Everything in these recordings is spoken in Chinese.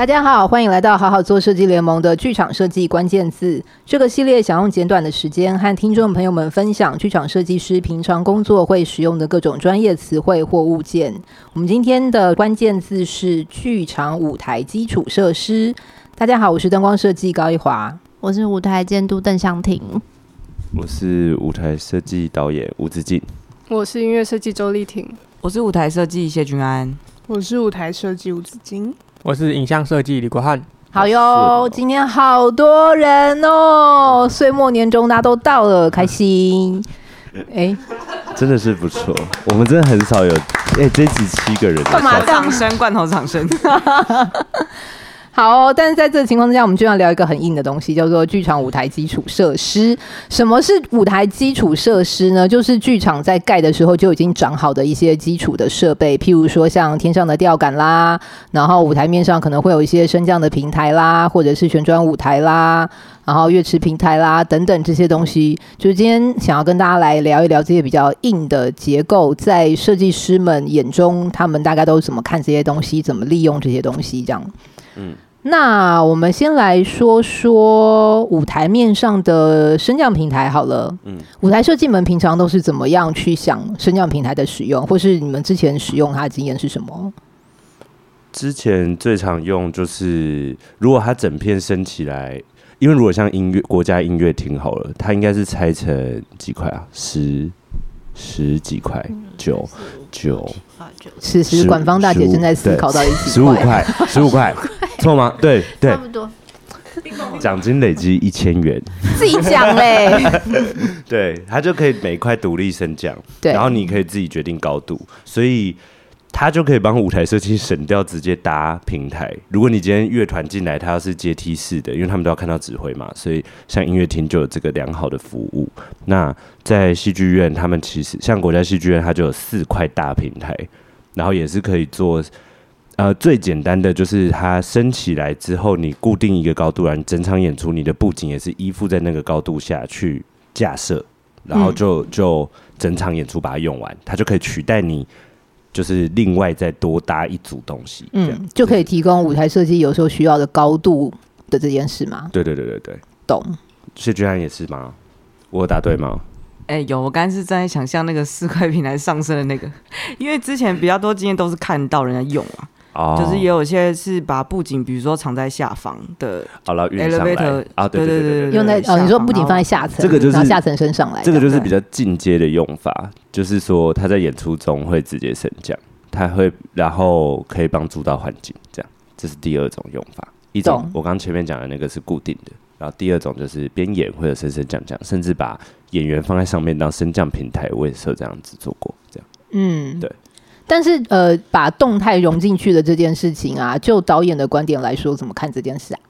大家好，欢迎来到好好做设计联盟的剧场设计关键字这个系列，想用简短的时间和听众朋友们分享剧场设计师平常工作会使用的各种专业词汇或物件。我们今天的关键字是剧场舞台基础设施。大家好，我是灯光设计高一华，我是舞台监督邓湘婷，我是舞台设计导演吴子敬，我是音乐设计周丽婷，我是舞台设计谢君安，我是舞台设计吴子金。我是影像设计李国汉，好哟，哦、今天好多人哦，岁末年终大家都到了，开心，哎、欸，真的是不错，我们真的很少有，哎、欸，这集七个人，干嘛掌声？罐头掌声。好，但是在这个情况之下，我们就要聊一个很硬的东西，叫做剧场舞台基础设施。什么是舞台基础设施呢？就是剧场在盖的时候就已经长好的一些基础的设备，譬如说像天上的吊杆啦，然后舞台面上可能会有一些升降的平台啦，或者是旋转舞台啦，然后乐池平台啦等等这些东西。就是今天想要跟大家来聊一聊这些比较硬的结构，在设计师们眼中，他们大概都怎么看这些东西，怎么利用这些东西，这样。嗯。那我们先来说说舞台面上的升降平台好了。嗯，舞台设计们平常都是怎么样去想升降平台的使用，或是你们之前使用它的经验是什么？之前最常用就是，如果它整片升起来，因为如果像音乐国家音乐厅好了，它应该是拆成几块啊？十十几块？九九？是是管方大姐正在思考到一起，十五块，十五块。错吗？对对，差不多。奖金累积一千元，自己讲嘞。对，他就可以每块独立升降，对，然后你可以自己决定高度，所以它就可以帮舞台设计省掉直接搭平台。如果你今天乐团进来，它要是阶梯式的，因为他们都要看到指挥嘛，所以像音乐厅就有这个良好的服务。那在戏剧院，他们其实像国家戏剧院，它就有四块大平台，然后也是可以做。呃，最简单的就是它升起来之后，你固定一个高度，然后整场演出你的布景也是依附在那个高度下去架设，然后就就整场演出把它用完，它就可以取代你，就是另外再多搭一组东西，嗯，就可以提供舞台设计有时候需要的高度的这件事吗？对对对对对，懂。谢居然也是吗？我有答对吗？哎、欸，有，我刚才是在想象那个四块平台上升的那个，因为之前比较多经验都是看到人家用啊。哦，就是也有些是把布景，比如说藏在下方的，elevator 啊，对对对对，用在哦，你说布景放在下层，这个就是下层升上来，这个就是比较进阶的用法，就是说他在演出中会直接升降，他会然后可以帮助到环境，这样，这是第二种用法。一种我刚前面讲的那个是固定的，然后第二种就是边演或者升升降降，甚至把演员放在上面当升降平台，我也是有这样子做过，这样，嗯，对。但是呃，把动态融进去的这件事情啊，就导演的观点来说，怎么看这件事啊？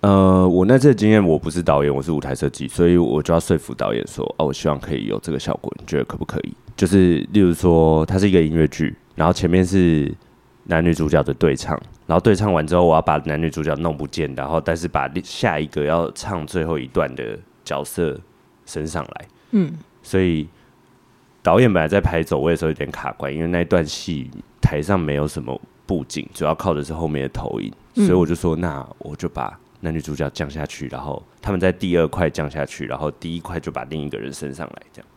呃，我那次的经验，我不是导演，我是舞台设计，所以我就要说服导演说，哦，我希望可以有这个效果，你觉得可不可以？就是例如说，它是一个音乐剧，然后前面是男女主角的对唱，然后对唱完之后，我要把男女主角弄不见，然后但是把下一个要唱最后一段的角色升上来，嗯，所以。导演本来在排走位的时候有点卡关，因为那一段戏台上没有什么布景，主要靠的是后面的投影，所以我就说，那我就把男女主角降下去，然后他们在第二块降下去，然后第一块就把另一个人升上来，这样，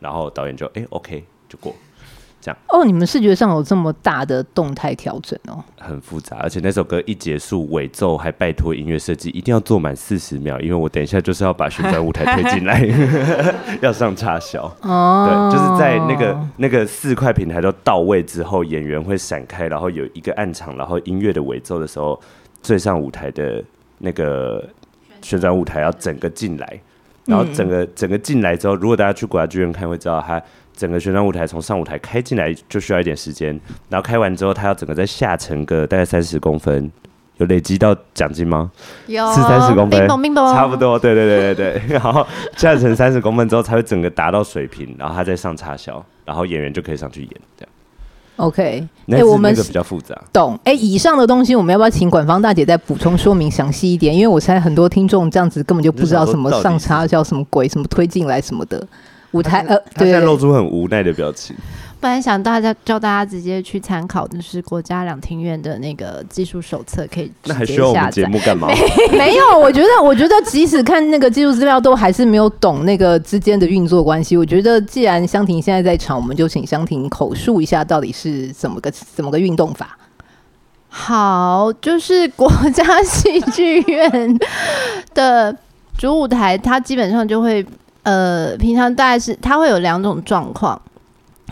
然后导演就哎、欸、OK 就过。这样。哦，你们视觉上有这么大的动态调整哦，很复杂，而且那首歌一结束尾奏还拜托音乐设计一定要做满四十秒，因为我等一下就是要把旋转舞台推进来，要上插销哦，对，就是在那个那个四块平台都到位之后，演员会闪开，然后有一个暗场，然后音乐的尾奏的时候，最上舞台的那个旋转舞台要整个进来，然后整个整个进来之后，如果大家去国家剧院看会知道它。整个旋转舞台从上舞台开进来就需要一点时间，然后开完之后，它要整个再下沉个大概三十公分，有累积到奖金吗？有，是三十公分，差不多，对对对对对。然后下沉三十公分之后，才会整个达到水平，然后它再上插销，然后演员就可以上去演这样。OK，哎、欸，我们那个比较复杂，懂？哎、欸，以上的东西我们要不要请管方大姐再补充说明详细一点？因为我猜很多听众这样子根本就不知道什么上插销什么鬼，什么推进来什么的。舞台呃，他现在露出很无奈的表情。本来想大家叫大家直接去参考，就是国家两厅院的那个技术手册，可以那还需要我们节目干嘛？没，有，我觉得，我觉得即使看那个技术资料，都还是没有懂那个之间的运作关系。我觉得，既然香婷现在在场，我们就请香婷口述一下，到底是怎么个怎么个运动法。好，就是国家戏剧院的主舞台，它基本上就会，呃，平常大概是它会有两种状况。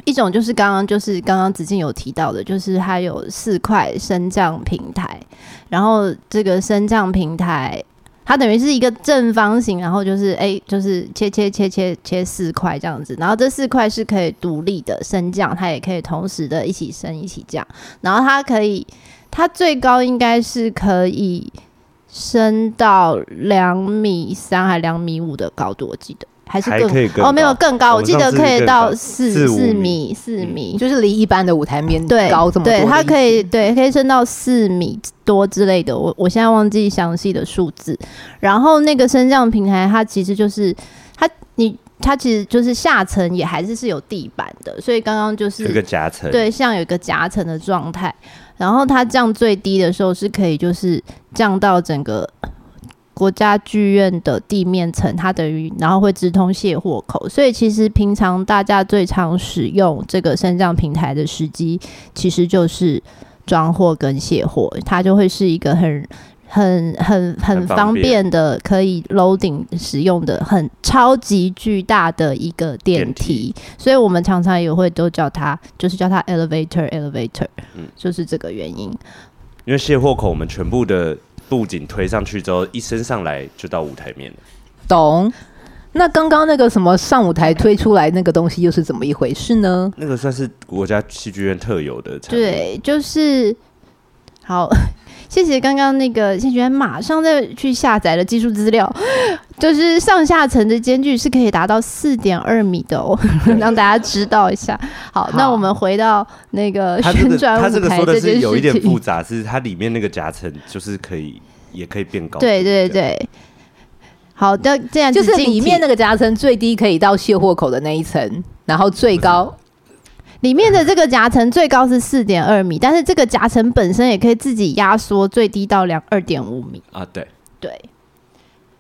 一种就是刚刚就是刚刚子静有提到的，就是它有四块升降平台，然后这个升降平台它等于是一个正方形，然后就是哎、欸、就是切切切切切四块这样子，然后这四块是可以独立的升降，它也可以同时的一起升一起降，然后它可以它最高应该是可以升到两米三还两米五的高度，我记得。还是更，更哦，没有更高，我记得可以到四四米四米，嗯，就是离一般的舞台面高这么多。对，它可以对可以升到四米多之类的。我我现在忘记详细的数字。然后那个升降平台，它其实就是它你它其实就是下层也还是是有地板的，所以刚刚就是有个夹层，对，像有一个夹层的状态。然后它降最低的时候是可以就是降到整个。国家剧院的地面层，它等于然后会直通卸货口，所以其实平常大家最常使用这个升降平台的时机，其实就是装货跟卸货，它就会是一个很很很很方便的可以 loading 使用的很超级巨大的一个电梯，所以我们常常也会都叫它，就是叫它 elevator elevator，嗯，就是这个原因。因为卸货口我们全部的。布景推上去之后，一升上来就到舞台面了。懂？那刚刚那个什么上舞台推出来那个东西又是怎么一回事呢？那个算是国家戏剧院特有的。对，就是好。谢谢刚刚那个戏剧院马上再去下载了技术资料，就是上下层的间距是可以达到四点二米的哦，让大家知道一下。好，好，那我们回到那个旋转舞台，它这个说的是有一点复杂，是它里面那个夹层就是可以也可以变高。对对对。好的，这样就是里面那个夹层最低可以到卸货口的那一层，然后最高。里面的这个夹层最高是四点二米，但是这个夹层本身也可以自己压缩最低到两二点五米啊。对对，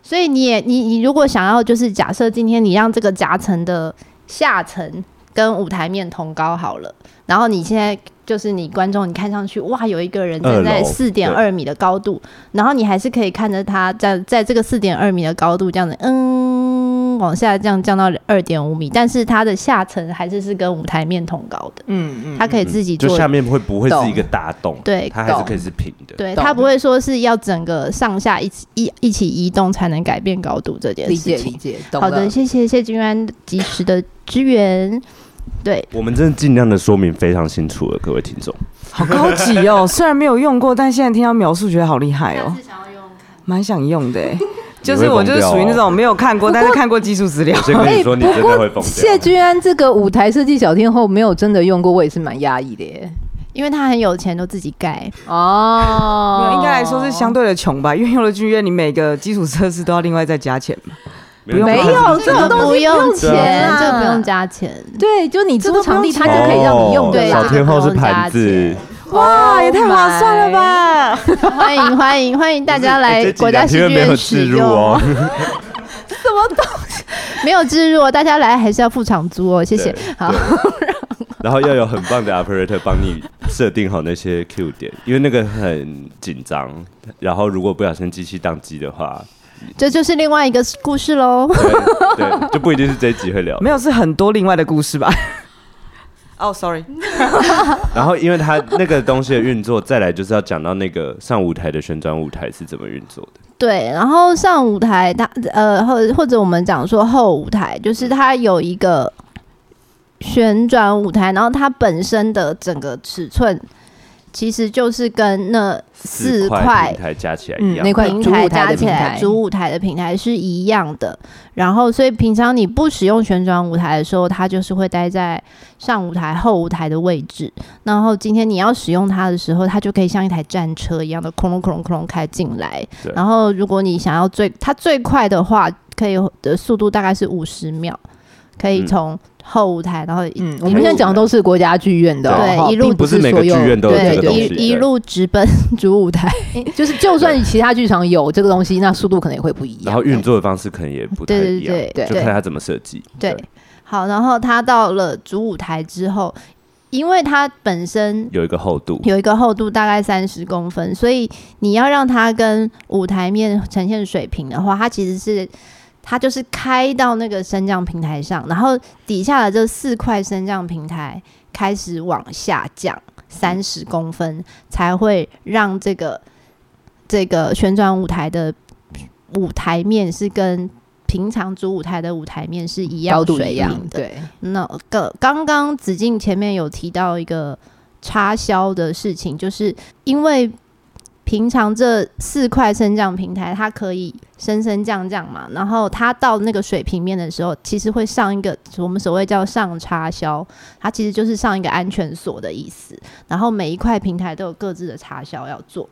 所以你也你你如果想要就是假设今天你让这个夹层的下层跟舞台面同高好了，然后你现在就是你观众你看上去哇有一个人站在四点二米的高度，然后你还是可以看着他在在这个四点二米的高度这样子嗯。往下降降到二点五米，但是它的下层还是是跟舞台面同高的。嗯嗯，它可以自己做。就下面会不会是一个大洞？对，它还是可以是平的。对，它不会说是要整个上下一起一一起移动才能改变高度这件事情。理解理解。好的，谢谢谢君安及时的支援。对，我们真的尽量的说明非常清楚了，各位听众。好高级哦，虽然没有用过，但现在听到描述觉得好厉害哦。蛮想用的。就是我就是属于那种没有看过，但是看过技术资料。哎，不过谢君安这个舞台设计小天后没有真的用过，我也是蛮压抑的耶。因为他很有钱，都自己盖哦。应该来说是相对的穷吧，因为用了剧院，你每个基础设施都要另外再加钱嘛。没有，这个东西不用钱，这个不用加钱。对，就你租场地，他就可以让你用。对，小天后是盘子。哇，也太划算了吧！欢迎欢迎欢迎大家来国家戏剧院使用。哦、什么东西？没有置入，大家来还是要付场租哦，谢谢。好，然后要有很棒的 operator 帮你设定好那些 Q 点，因为那个很紧张。然后如果不小心机器宕机的话，这就是另外一个故事喽。对，对，就不一定是这一集会聊，没有是很多另外的故事吧。哦、oh，sorry。然后，因为它那个东西的运作，再来就是要讲到那个上舞台的旋转舞台是怎么运作的。对，然后上舞台它呃，或或者我们讲说后舞台，就是它有一个旋转舞台，然后它本身的整个尺寸。其实就是跟那四块平台加起来一样，那块平台加起来主舞台的平台是一样的。然后，所以平常你不使用旋转舞台的时候，它就是会待在上舞台、后舞台的位置。然后今天你要使用它的时候，它就可以像一台战车一样的空隆空隆哐隆开进来。然后，如果你想要最它最快的话，可以的速度大概是五十秒。可以从后舞台，然后嗯，我们现在讲的都是国家剧院的，对，一路不是每个剧院都有这个东西，一一路直奔 主舞台，就是就算其他剧场有这个东西，那速度可能也会不一样，然后运作的方式可能也不太一样，对对对，就看他怎么设计。对，好，然后他到了主舞台之后。因为它本身有一个厚度，有一个厚度大概三十公分，所以你要让它跟舞台面呈现水平的话，它其实是它就是开到那个升降平台上，然后底下的这四块升降平台开始往下降三十公分，才会让这个这个旋转舞台的舞台面是跟。平常主舞台的舞台面是一样水平的，对。那个刚刚子靖前面有提到一个插销的事情，就是因为平常这四块升降平台它可以升升降降嘛，然后它到那个水平面的时候，其实会上一个我们所谓叫上插销，它其实就是上一个安全锁的意思。然后每一块平台都有各自的插销要做。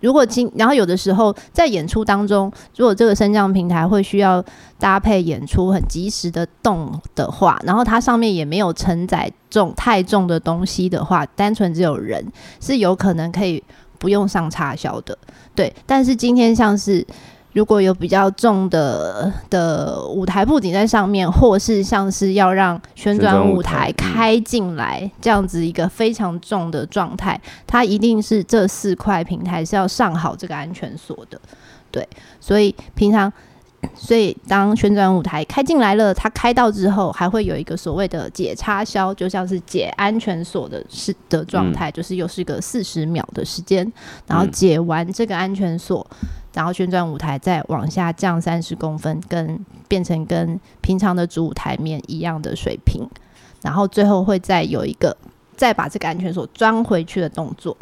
如果今，然后有的时候在演出当中，如果这个升降平台会需要搭配演出很及时的动的话，然后它上面也没有承载重太重的东西的话，单纯只有人是有可能可以不用上插销的，对。但是今天像是。如果有比较重的的舞台布景在上面，或是像是要让旋转舞台开进来这样子一个非常重的状态，它一定是这四块平台是要上好这个安全锁的，对。所以平常，所以当旋转舞台开进来了，它开到之后，还会有一个所谓的解插销，就像是解安全锁的是的状态，就是又是一个四十秒的时间，然后解完这个安全锁。然后旋转舞台再往下降三十公分，跟变成跟平常的主舞台面一样的水平，然后最后会再有一个再把这个安全锁装回去的动作，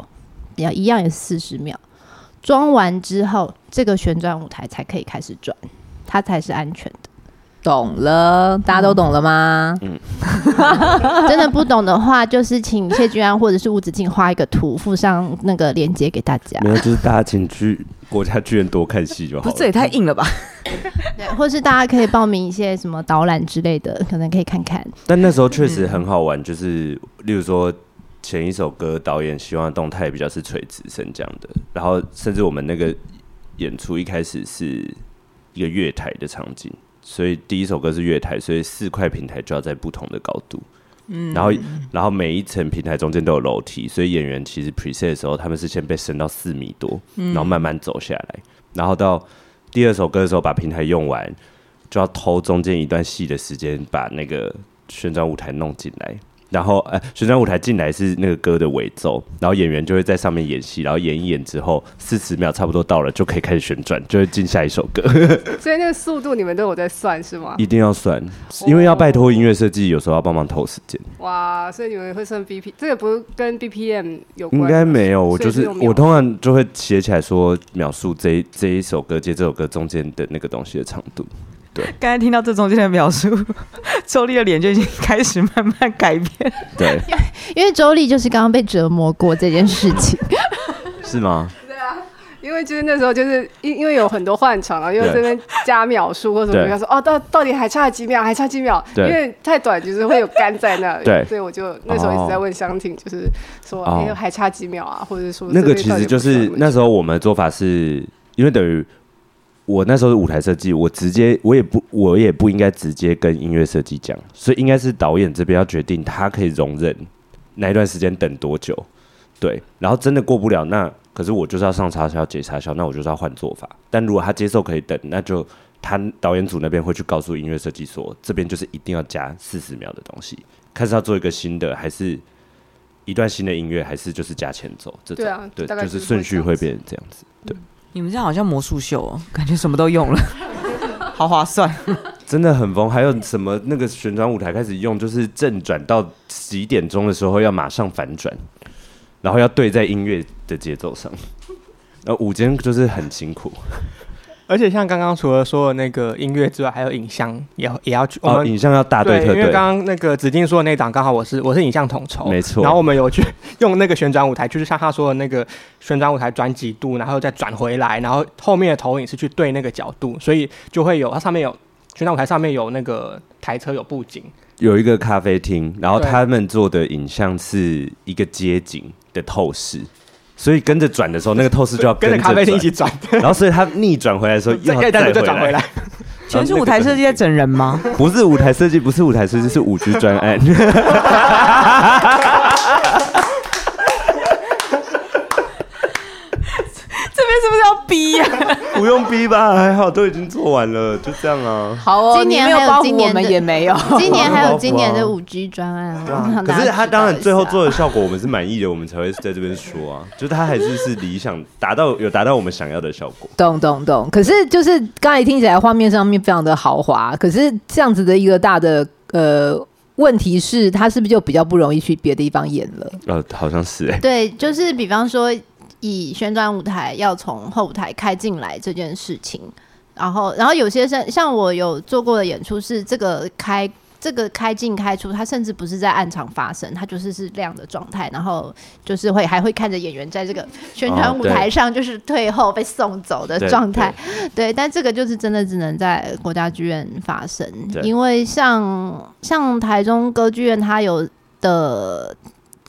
也一样也是四十秒。装完之后，这个旋转舞台才可以开始转，它才是安全。懂了，大家都懂了吗？嗯，真的不懂的话，就是请谢君安或者是吴子敬画一个图，附上那个链接给大家。没有，就是大家请去国家剧院多看戏就好了。不，这也太硬了吧？对，或是大家可以报名一些什么导览之类的，可能可以看看。但那时候确实很好玩，就是例如说前一首歌导演希望的动态比较是垂直升降的，然后甚至我们那个演出一开始是一个月台的场景。所以第一首歌是月台，所以四块平台就要在不同的高度，嗯，然后然后每一层平台中间都有楼梯，所以演员其实 preset 的时候，他们是先被升到四米多，然后慢慢走下来，然后到第二首歌的时候把平台用完，就要偷中间一段戏的时间把那个旋转舞台弄进来。然后，呃，旋转舞台进来是那个歌的尾奏，然后演员就会在上面演戏，然后演一演之后，四十秒差不多到了，就可以开始旋转，就会进下一首歌。所以那个速度你们都有在算是吗？一定要算，因为要拜托音乐设计，有时候要帮忙偷时间。哇，所以你们会算 B P，这个不是跟 B P M 有关？应该没有，我就是我通常就会写起来说，描述这一这一首歌接这首歌中间的那个东西的长度。对，刚才听到这中间的描述，周丽的脸就已经开始慢慢改变。对，因为周丽就是刚刚被折磨过这件事情，是吗？对啊，因为就是那时候就是因因为有很多换场了，因为这边加秒数或者什么，他说哦，到到底还差几秒，还差几秒，因为太短就是会有干在那里，对，所以我就那时候一直在问香婷，就是说哎、欸、还差几秒啊，或者说那个其实就是那时候我们的做法是因为等于。我那时候是舞台设计，我直接我也不我也不应该直接跟音乐设计讲，所以应该是导演这边要决定他可以容忍哪一段时间等多久，对，然后真的过不了，那可是我就是要上插销解插销，那我就是要换做法。但如果他接受可以等，那就他导演组那边会去告诉音乐设计说，这边就是一定要加四十秒的东西，看是要做一个新的，还是一段新的音乐，还是就是加前奏这种，对啊，对，就是顺序会变成这样子，对。你们这样好像魔术秀哦，感觉什么都用了，好划算，真的很疯。还有什么那个旋转舞台开始用，就是正转到几点钟的时候要马上反转，然后要对在音乐的节奏上，然后舞间就是很辛苦。而且像刚刚除了说的那个音乐之外，还有影像也也要去。哦，影像要大对特对。因为刚刚那个子敬说的那档，刚好我是我是影像统筹，没错。然后我们有去用那个旋转舞台，就是像他说的那个旋转舞台转几度，然后再转回来，然后后面的投影是去对那个角度，所以就会有它上面有旋转舞台上面有那个台车有布景，有一个咖啡厅，然后他们做的影像是一个街景的透视，所以跟着转的时候，那个透视就要跟着咖啡厅一起转，然后所以他逆转回来的时候又要再回来。全是舞台设计在整人吗？不是舞台设计，不是舞台设计，是五 G 专案。是不是要逼呀、啊？不用逼吧，还好都已经做完了，就这样啊。好哦，今年还有今年的也 没有，今年还有今年的五 G 专案啊。可是他当然最后做的效果我们是满意的，我们才会在这边说啊。就是他还是是理想达到有达到我们想要的效果。懂懂懂。可是就是刚才听起来画面上面非常的豪华，可是这样子的一个大的呃问题是，他是不是就比较不容易去别的地方演了？呃，好像是哎、欸。对，就是比方说。以旋转舞台要从后台开进来这件事情，然后，然后有些像像我有做过的演出是这个开这个开进开出，它甚至不是在暗场发生，它就是是亮的状态，然后就是会还会看着演员在这个 旋转舞台上就是退后被送走的状态，对，但这个就是真的只能在国家剧院发生，因为像像台中歌剧院它有的。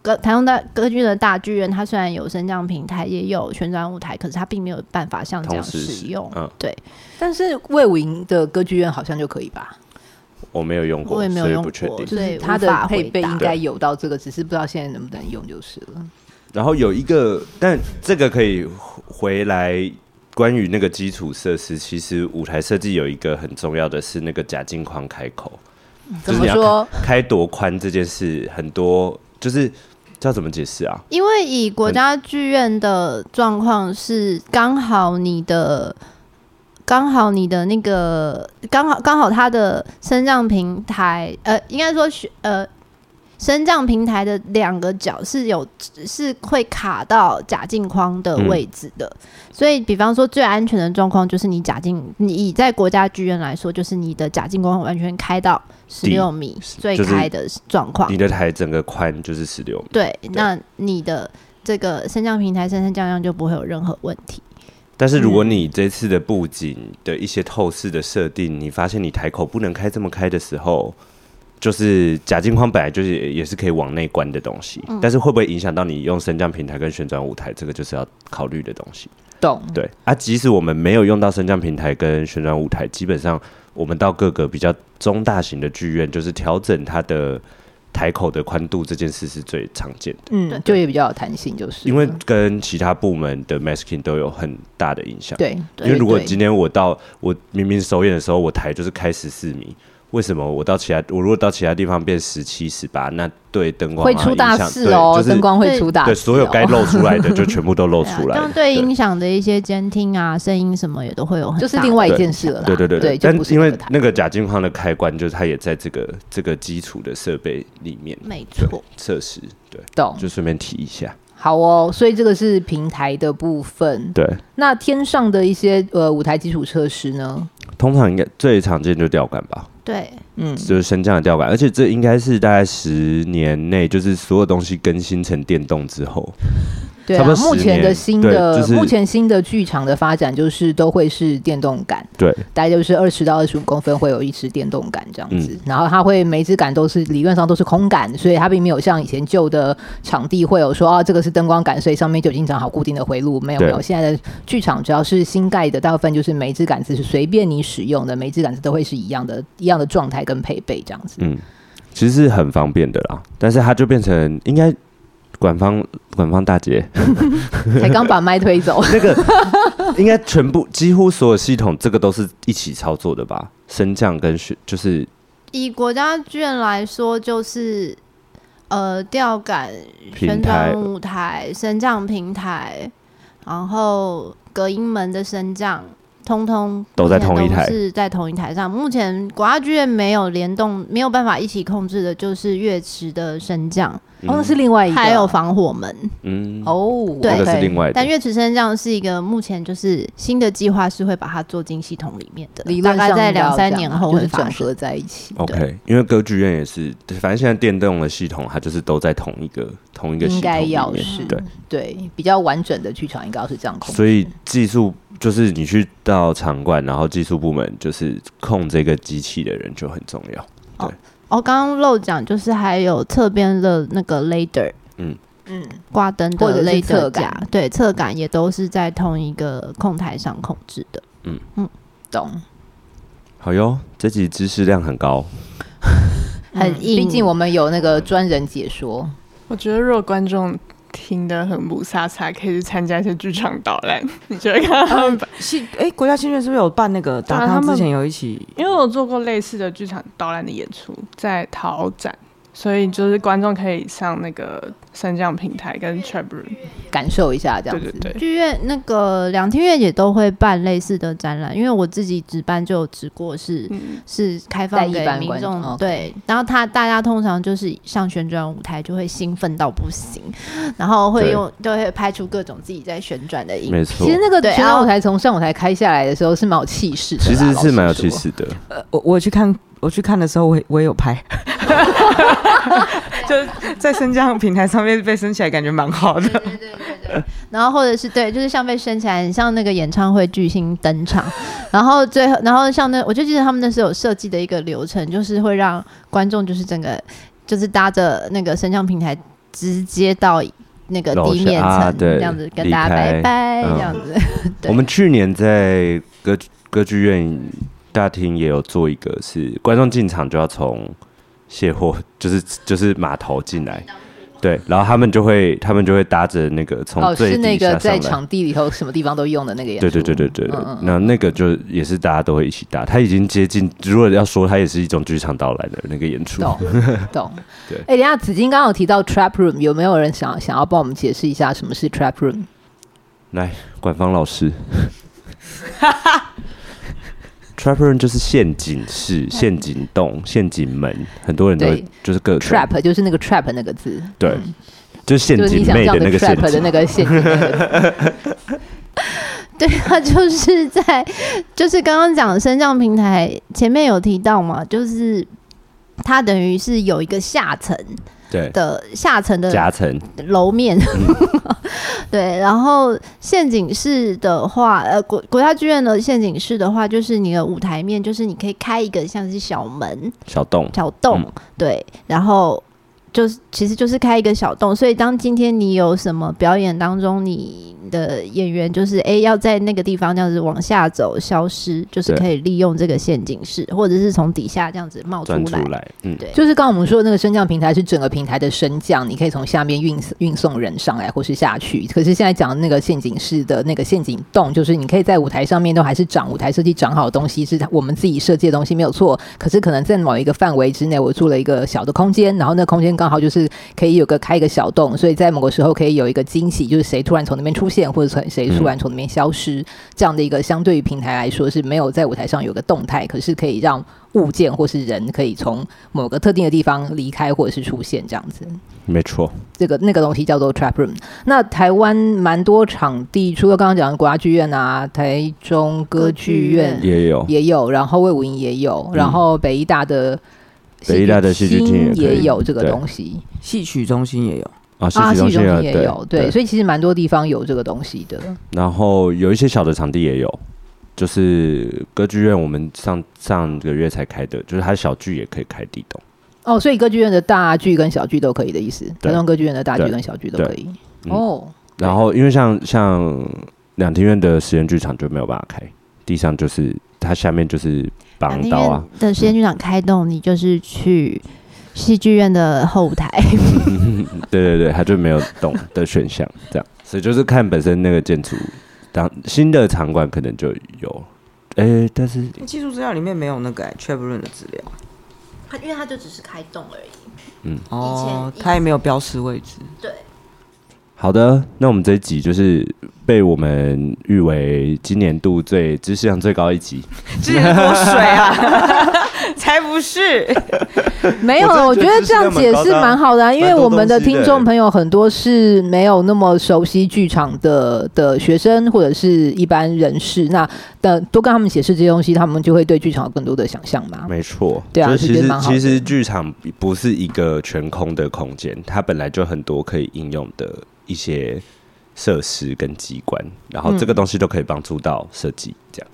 歌台中大歌剧的大剧院，它虽然有升降平台，也有旋转舞台，可是它并没有办法像这样使用。嗯，对。但是魏武营的歌剧院好像就可以吧？我没有用过，我也没有用过，就是它的配备应该有到这个，只是不知道现在能不能用就是了。然后有一个，但这个可以回来关于那个基础设施，其实舞台设计有一个很重要的是那个假镜框开口。怎么说？开多宽这件事，很多就是。这要怎么解释啊？因为以国家剧院的状况是，刚好你的，刚好你的那个，刚好刚好他的升降平台，呃，应该说呃，升降平台的两个角是有是会卡到假镜框的位置的。嗯所以，比方说最安全的状况就是你假镜，你以在国家剧院来说，就是你的假镜框完全开到十六米最开的状况，你的台整个宽就是十六米。对，那你的这个升降平台升升降降就不会有任何问题。但是如果你这次的布景的一些透视的设定，你发现你台口不能开这么开的时候，就是假镜框本来就是也是可以往内关的东西，嗯，但是会不会影响到你用升降平台跟旋转舞台，这个就是要考虑的东西。懂对啊，即使我们没有用到升降平台跟旋转舞台，基本上我们到各个比较中大型的剧院，就是调整它的台口的宽度这件事是最常见的。嗯，就也比较有弹性，就是因为跟其他部门的 masking 都有很大的影响。对，因为如果今天我到我明明首演的时候，我台就是开十四米。为什么我到其他我如果到其他地方变十七十八，那对灯光会出大事哦，灯、就是、光会出大事、哦，对所有该露出来的就 全部都露出来。这样对音响的一些监听啊、声音什么也都会有很，就是另外一件事了。对对对对，但因为那个假镜框的开关，就是它也在这个这个基础的设备里面，没错，设施对，懂就顺便提一下。好哦，所以这个是平台的部分。对，那天上的一些呃舞台基础设施呢？通常应该最常见就吊杆吧。对，嗯，就是升降的吊杆，而且这应该是大概十年内，就是所有东西更新成电动之后。对啊，目前的新的，就是、目前新的剧场的发展就是都会是电动杆，对，大概就是二十到二十五公分会有一支电动杆这样子，嗯、然后它会每一支杆都是理论上都是空杆，所以它并没有像以前旧的场地会有说啊这个是灯光杆，所以上面就已经长好固定的回路，没有没有，现在的剧场只要是新盖的，大部分就是每一支杆子是随便你使用的，每一支杆子都会是一样的，一样的状态跟配备这样子，嗯，其实是很方便的啦，但是它就变成应该。管方，管方大姐，才刚把麦推走。那个应该全部几乎所有系统，这个都是一起操作的吧？升降跟旋就是以国家剧院来说，就是呃吊杆、旋转舞台、升降平台，然后隔音门的升降。通通都在同一台，是在同一台上。目前国家剧院没有联动，没有办法一起控制的，就是乐池的升降，嗯，哦，那是另外一个，还有防火门。嗯，哦，对，那个是另外的。但乐池升降是一个目前就是新的计划，是会把它做进系统里面的，大概在两三年后会整合在一起。OK，因为歌剧院也是，反正现在电动的系统，它就是都在同一个同一个系统里面。应该要是，对对，比较完整的剧场应该要是这样控制。所以技术。就是你去到场馆，然后技术部门就是控这个机器的人就很重要。对，哦，刚刚漏讲就是还有侧边的那个 ladder，嗯嗯，挂灯的 laser 架，对，侧杆也都是在同一个控台上控制的。嗯嗯，懂。好哟，这集知识量很高，很硬，毕竟我们有那个专人解说。我觉得如果观众。听得很不飒飒，可以去参加一些剧场导览。你觉得看他们戏？哎、欸，国家戏剧院是不是有办那个？他们之前有一起，因为我做过类似的剧场导览的演出，在陶展。所以就是观众可以上那个升降平台跟 Trap Room 感受一下这样子。对对对，剧院那个两厅院也都会办类似的展览，因为我自己值班就有值过是，是、嗯、是开放给民众。对，然后他大家通常就是上旋转舞台就会兴奋到不行，然后会用就会拍出各种自己在旋转的影没错。其实那个旋转舞台从上舞台开下来的时候是蛮有气势的，其实是蛮有气势的。呃，我我去看。我去看的时候我，我我也有拍，就在升降平台上面被升起来，感觉蛮好的。对对对对。然后或者是对，就是像被升起来，很像那个演唱会巨星登场。然后最后，然后像那，我就记得他们那时候有设计的一个流程，就是会让观众就是整个就是搭着那个升降平台直接到那个地面层，啊、这样子跟大家拜拜，这样子。嗯、我们去年在歌歌剧院。大厅也有做一个，是观众进场就要从卸货，就是就是码头进来，对，然后他们就会他们就会搭着那个从哦，是那个在场地里头什么地方都用的那个演出，对对对对对，嗯、那那个就也是大家都会一起搭，他已经接近，如果要说他也是一种剧场到来的那个演出，懂懂，对。哎、欸，等一下紫金刚刚有提到 trap room，有没有人想想要帮我们解释一下什么是 trap room？来，管方老师。Trap room 就是陷阱室、陷阱洞、陷阱门，很多人都就是个 trap 就是那个 trap 那个字，对，嗯、就是陷阱妹的那个陷阱的那个陷阱。对，啊就是在就是刚刚讲升降平台前面有提到嘛，就是它等于是有一个下层。对。的下层的夹层。楼面，嗯、对，然后陷阱式的话，呃，国国家剧院的陷阱式的话，就是你的舞台面，就是你可以开一个像是小门、小洞、小洞，嗯、对，然后。就是，其实就是开一个小洞，所以当今天你有什么表演当中，你的演员就是哎、欸、要在那个地方这样子往下走消失，就是可以利用这个陷阱式，或者是从底下这样子冒出来。出来，嗯，对，就是刚刚我们说的那个升降平台是整个平台的升降，你可以从下面运运送人上来或是下去。可是现在讲的那个陷阱式的那个陷阱洞，就是你可以在舞台上面都还是长舞台设计长好的东西，是我们自己设计的东西没有错。可是可能在某一个范围之内，我做了一个小的空间，然后那空间。刚好就是可以有个开一个小洞，所以在某个时候可以有一个惊喜，就是谁突然从那边出现，或者从谁突然从那边消失，嗯、这样的一个相对于平台来说是没有在舞台上有个动态，可是可以让物件或是人可以从某个特定的地方离开或者是出现这样子。没错，这个那个东西叫做 trap room。那台湾蛮多场地，除了刚刚讲的国家剧院啊，台中歌剧院也有也有，然后魏武营也有，然后北医大的。北艺大的戏剧厅也有这个东西，戏曲中心也有啊，戏曲中心也有，对，所以其实蛮多地方有这个东西的。然后有一些小的场地也有，就是歌剧院，我们上上个月才开的，就是它小剧也可以开地洞。哦，所以歌剧院的大剧跟小剧都可以的意思。台中歌剧院的大剧跟小剧都可以。哦，然后因为像像两厅院的实验剧场就没有办法开，地上就是它下面就是。绑到啊！等时间剧场开动，你就是去戏剧院的后台。对对对，他就没有动的选项，这样，所以就是看本身那个建筑，当新的场馆可能就有。哎、欸，但是技术资料里面没有那个 trap room 的资料。他因为他就只是开动而已。嗯，哦，他也没有标识位置。对。好的，那我们这一集就是被我们誉为今年度最知识量最高一集，之前多水啊，才不是，没有，我觉得这样解释蛮好的啊，因为我们的听众朋友很多是没有那么熟悉剧场的的学生或者是一般人士，那等多跟他们解释这些东西，他们就会对剧场有更多的想象嘛。没错，对啊，其实其实剧场不是一个全空的空间，它本来就很多可以应用的。一些设施跟机关，然后这个东西都可以帮助到设计这样。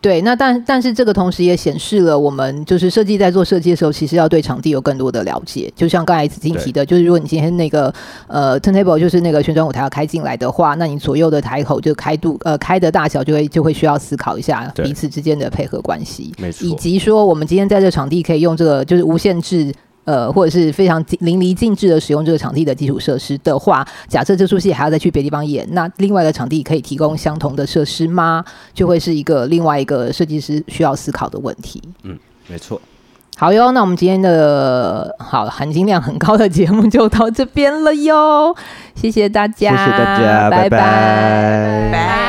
对，那但但是这个同时也显示了我们就是设计在做设计的时候，其实要对场地有更多的了解。就像刚才子靖提的，就是如果你今天那个呃 turntable 就是那个旋转舞台要开进来的话，那你左右的台口就开度呃开的大小就会就会需要思考一下彼此之间的配合关系，没错，以及说我们今天在这场地可以用这个就是无限制。呃，或者是非常淋漓尽致的使用这个场地的基础设施的话，假设这出戏还要再去别地方演，那另外的场地可以提供相同的设施吗？就会是一个另外一个设计师需要思考的问题。嗯，没错。好哟，那我们今天的好含金量很高的节目就到这边了哟，谢谢大家，谢谢大家，拜拜。拜拜。